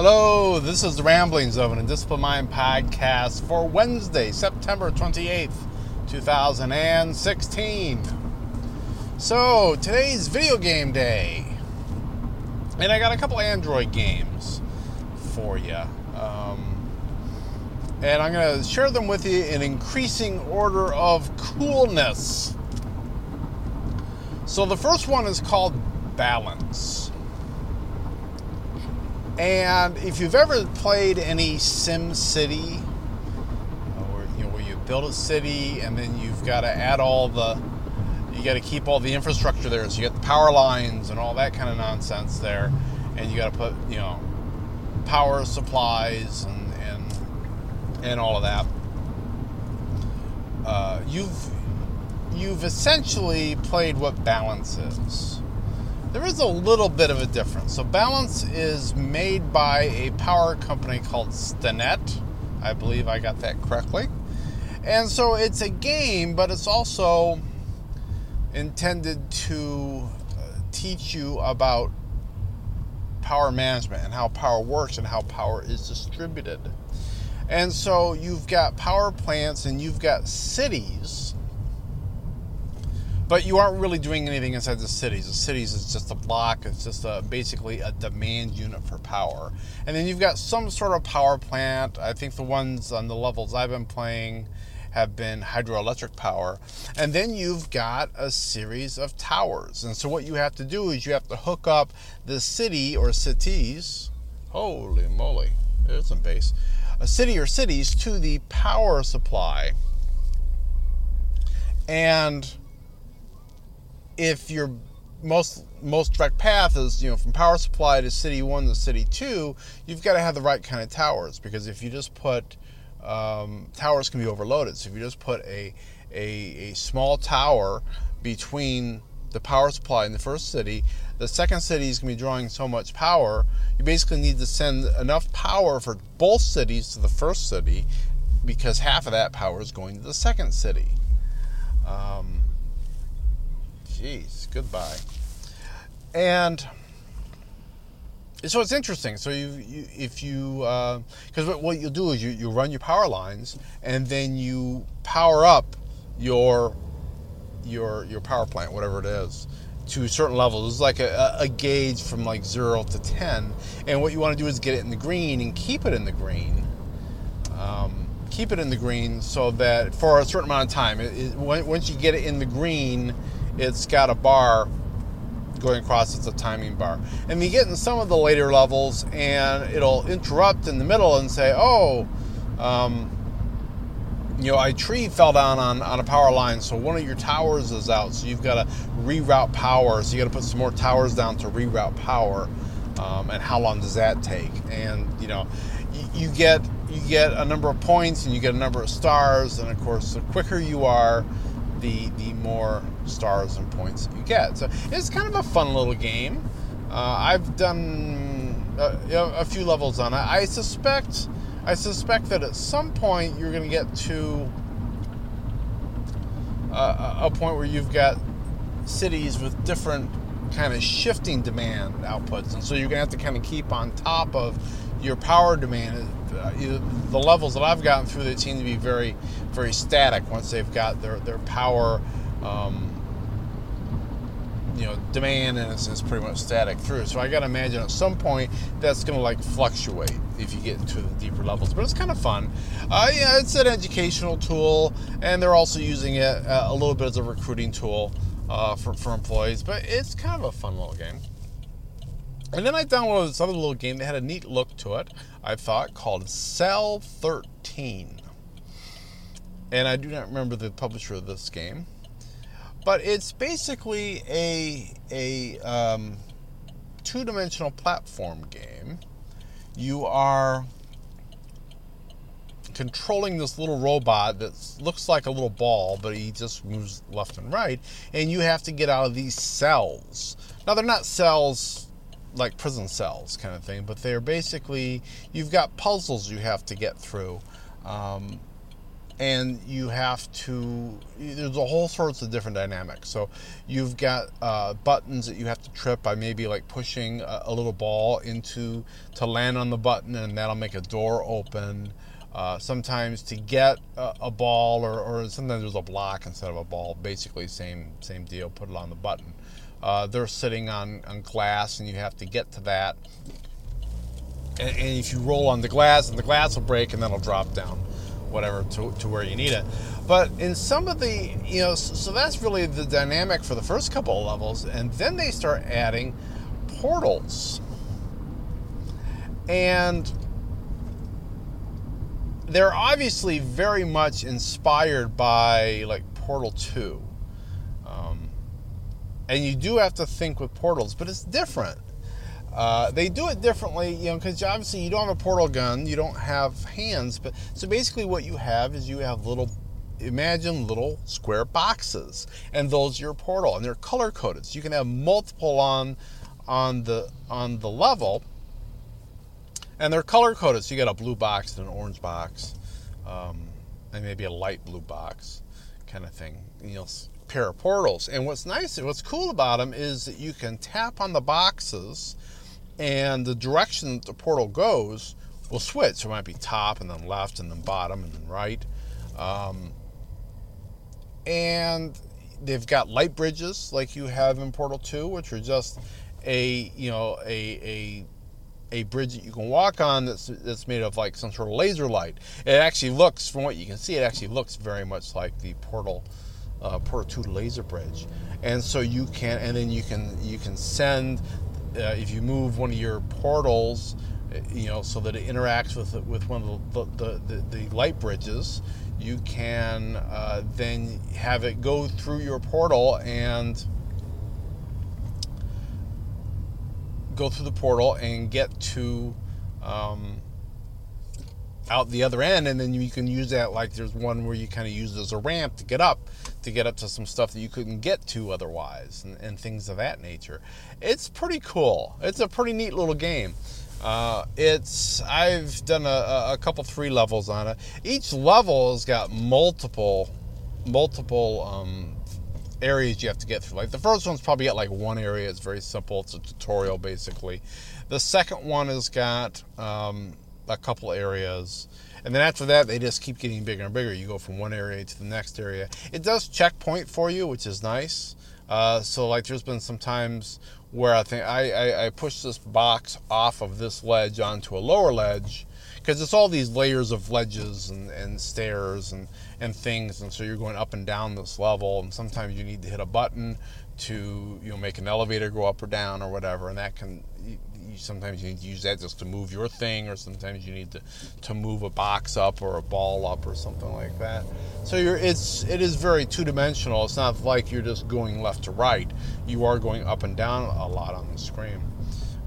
Hello, this is the Ramblings of an Indisciplined Mind podcast for Wednesday, September 28th, 2016. So, today's video game day. And I got a couple Android games for you. Um, and I'm going to share them with you in increasing order of coolness. So, the first one is called Balance. And if you've ever played any Sim City, or you know where you build a city and then you've got to add all the, you got to keep all the infrastructure there. So you got the power lines and all that kind of nonsense there, and you got to put you know power supplies and and and all of that. Uh, you've you've essentially played what balance is there is a little bit of a difference. So, Balance is made by a power company called Stinnett. I believe I got that correctly. And so it's a game, but it's also intended to uh, teach you about power management and how power works and how power is distributed. And so you've got power plants and you've got cities but you aren't really doing anything inside the cities. The cities is just a block. It's just a, basically a demand unit for power. And then you've got some sort of power plant. I think the ones on the levels I've been playing have been hydroelectric power. And then you've got a series of towers. And so what you have to do is you have to hook up the city or cities. Holy moly, there's some bass. A city or cities to the power supply. And if your most most direct path is you know from power supply to city one to city two, you've got to have the right kind of towers because if you just put um, towers can be overloaded. So if you just put a, a a small tower between the power supply in the first city, the second city is going to be drawing so much power. You basically need to send enough power for both cities to the first city because half of that power is going to the second city. Um, Goodbye. And so it's interesting. So you, you if you, because uh, what, what you'll do is you, you run your power lines and then you power up your your your power plant, whatever it is, to certain levels. It's like a, a gauge from like zero to ten, and what you want to do is get it in the green and keep it in the green. Um, keep it in the green so that for a certain amount of time, it, it, once you get it in the green it's got a bar going across it's a timing bar. And you get in some of the later levels and it'll interrupt in the middle and say oh um, you know a tree fell down on, on a power line so one of your towers is out so you've got to reroute power so you got to put some more towers down to reroute power um, and how long does that take? And you know you, you get you get a number of points and you get a number of stars and of course the quicker you are the the more stars and points you get. So it's kind of a fun little game. Uh, I've done a, a, few levels on it. I suspect I suspect that at some point you're going to get to a, a point where you've got cities with different kind of shifting demand outputs, and so you're going to have to kind of keep on top of your power demand. Uh, the levels that I've gotten through that seem to be very, very static once they've got their their power. Um, you know, demand and it's, it's pretty much static through. So I got to imagine at some point that's going to like fluctuate if you get into the deeper levels. But it's kind of fun. Uh, yeah, it's an educational tool, and they're also using it uh, a little bit as a recruiting tool uh, for for employees. But it's kind of a fun little game. And then I downloaded this other little game that had a neat look to it, I thought, called Cell 13. And I do not remember the publisher of this game. But it's basically a, a um, two dimensional platform game. You are controlling this little robot that looks like a little ball, but he just moves left and right, and you have to get out of these cells. Now, they're not cells like prison cells kind of thing, but they're basically you've got puzzles you have to get through. Um, and you have to there's a whole sorts of different dynamics so you've got uh, buttons that you have to trip by maybe like pushing a, a, little ball into to land on the button and that'll make a door open uh, sometimes to get a, a ball or, or, sometimes there's a block instead of a ball basically same same deal put it on the button uh, they're sitting on, on glass and you have to get to that and, and if you roll on the glass and the glass will break and then it'll drop down whatever to, to where you need it. But in some of the, you know, so that's really the dynamic for the first couple of levels, and then they start adding portals. And they're obviously very much inspired by like Portal 2. And you do have to think with portals, but it's different. Uh, they do it differently, you know, because obviously you don't have a portal gun, you don't have hands, but so basically what you have is you have little, imagine little square boxes, and those are your portal, and they're color coded. So you can have multiple on, on the on the level, and they're color coded. So you get a blue box and an orange box, um, and maybe a light blue box, kind of thing. You know, pair of portals. And what's nice, what's cool about them is that you can tap on the boxes and the direction that the portal goes will switch. So it might be top and then left and then bottom and then right. Um, and they've got light bridges like you have in Portal 2, which are just a you know a a a bridge that you can walk on that's that's made of like some sort of laser light. It actually looks, from what you can see, it actually looks very much like the Portal uh, Portal 2 laser bridge. And so you can, and then you can you can send uh, if you move one of your portals, uh, you know, so that it interacts with with one of the the, the, the light bridges, you can uh, then have it go through your portal and go through the portal and get to um, out the other end, and then you can use that like there's one where you kind of use it as a ramp to get up to get up to some stuff that you couldn't get to otherwise, and, and things of that nature. It's pretty cool. It's a pretty neat little game. Uh, it's I've done a, a, couple three levels on it. Each level has got multiple multiple um, areas you have to get through. Like the first one's probably got like one area. It's very simple. It's a tutorial basically. The second one has got um, a couple areas. And then after that, they just keep getting bigger and bigger. You go from one area to the next area. It does checkpoint for you, which is nice. Uh, so, like, there's been some times where I think I, I, I push this box off of this ledge onto a lower ledge because it's all these layers of ledges and, and stairs and, and things. And so you're going up and down this level. And sometimes you need to hit a button to you know make an elevator go up or down or whatever and that can sometimes you need to use that just to move your thing, or sometimes you need to, to move a box up or a ball up or something like that. So you're it's it is very two dimensional. It's not like you're just going left to right. You are going up and down a lot on the screen.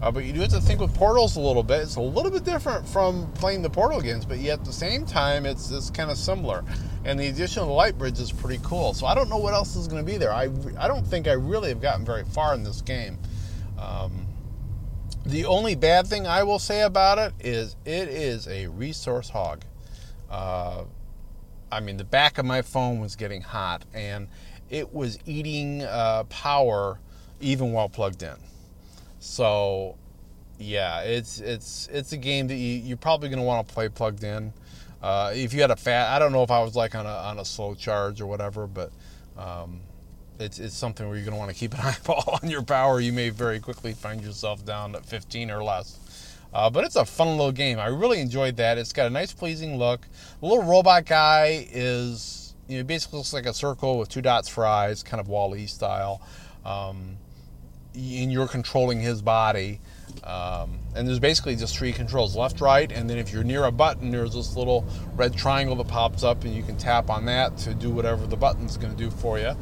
Uh, but you do have to think with portals a little bit. It's a little bit different from playing the portal games, but yet at the same time, it's, it's kind of similar. And the addition of the light bridge is pretty cool. So I don't know what else is going to be there. I, I don't think I really have gotten very far in this game. Um, the only bad thing I will say about it is it is a resource hog. Uh, I mean, the back of my phone was getting hot and it was eating uh, power even while plugged in. So, yeah, it's it's it's a game that you, you're probably going to want to play plugged in. Uh, if you had a fat, I don't know if I was like on a on a slow charge or whatever, but um, it's, it's something where you're going to want to keep an eyeball on your power. You may very quickly find yourself down at 15 or less. Uh, but it's a fun little game. I really enjoyed that. It's got a nice, pleasing look. The little robot guy is, you know, basically looks like a circle with two dots for eyes, kind of Wall-E style. Um, and you're controlling his body. Um, and there's basically just three controls left, right, and then if you're near a button, there's this little red triangle that pops up, and you can tap on that to do whatever the button's going to do for you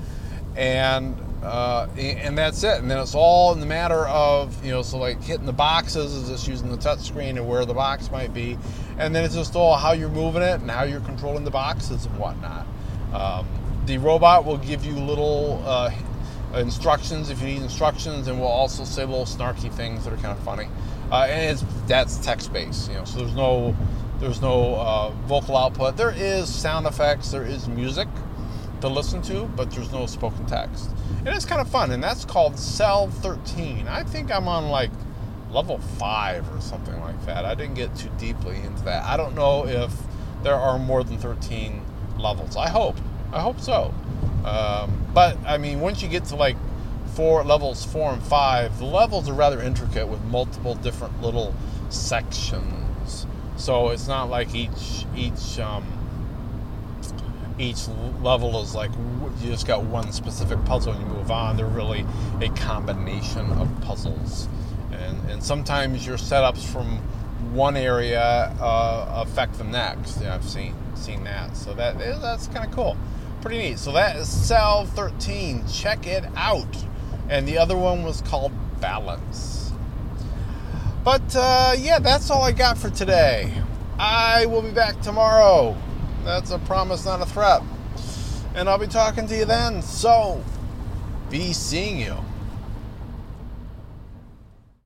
and uh, and that's it. And then it's all in the matter of you know, so like hitting the boxes is just using the touch screen and where the box might be, and then it's just all how you're moving it and how you're controlling the boxes and whatnot. Um, the robot will give you little uh, instructions if you need instructions, and will also say little snarky things that are kind of funny. Uh, and it's that's text based, you know, so there's no There's no uh, vocal output. There is sound effects. There is music to listen to, but there's no spoken text. And it's kind of fun, and that's called Cell 13. I think I'm on like level 5 or something like that. I didn't get too deeply into that. I don't know if there are more than 13 levels. I hope. I hope so. Um, but I mean, once you get to like four levels four and five, the levels are rather intricate with multiple different little sections. So it's not like each each um, each level is like you just got one specific puzzle and you move on. They're really a combination of puzzles, and and sometimes your setups from one area uh, affect the next. Yeah, I've seen seen that, so that that's kind of cool, pretty neat. So that is Cell 13. Check it out. And the other one was called Balance. But uh, yeah, that's all I got for today. I will be back tomorrow. That's a promise, not a threat. And I'll be talking to you then. So, be seeing you.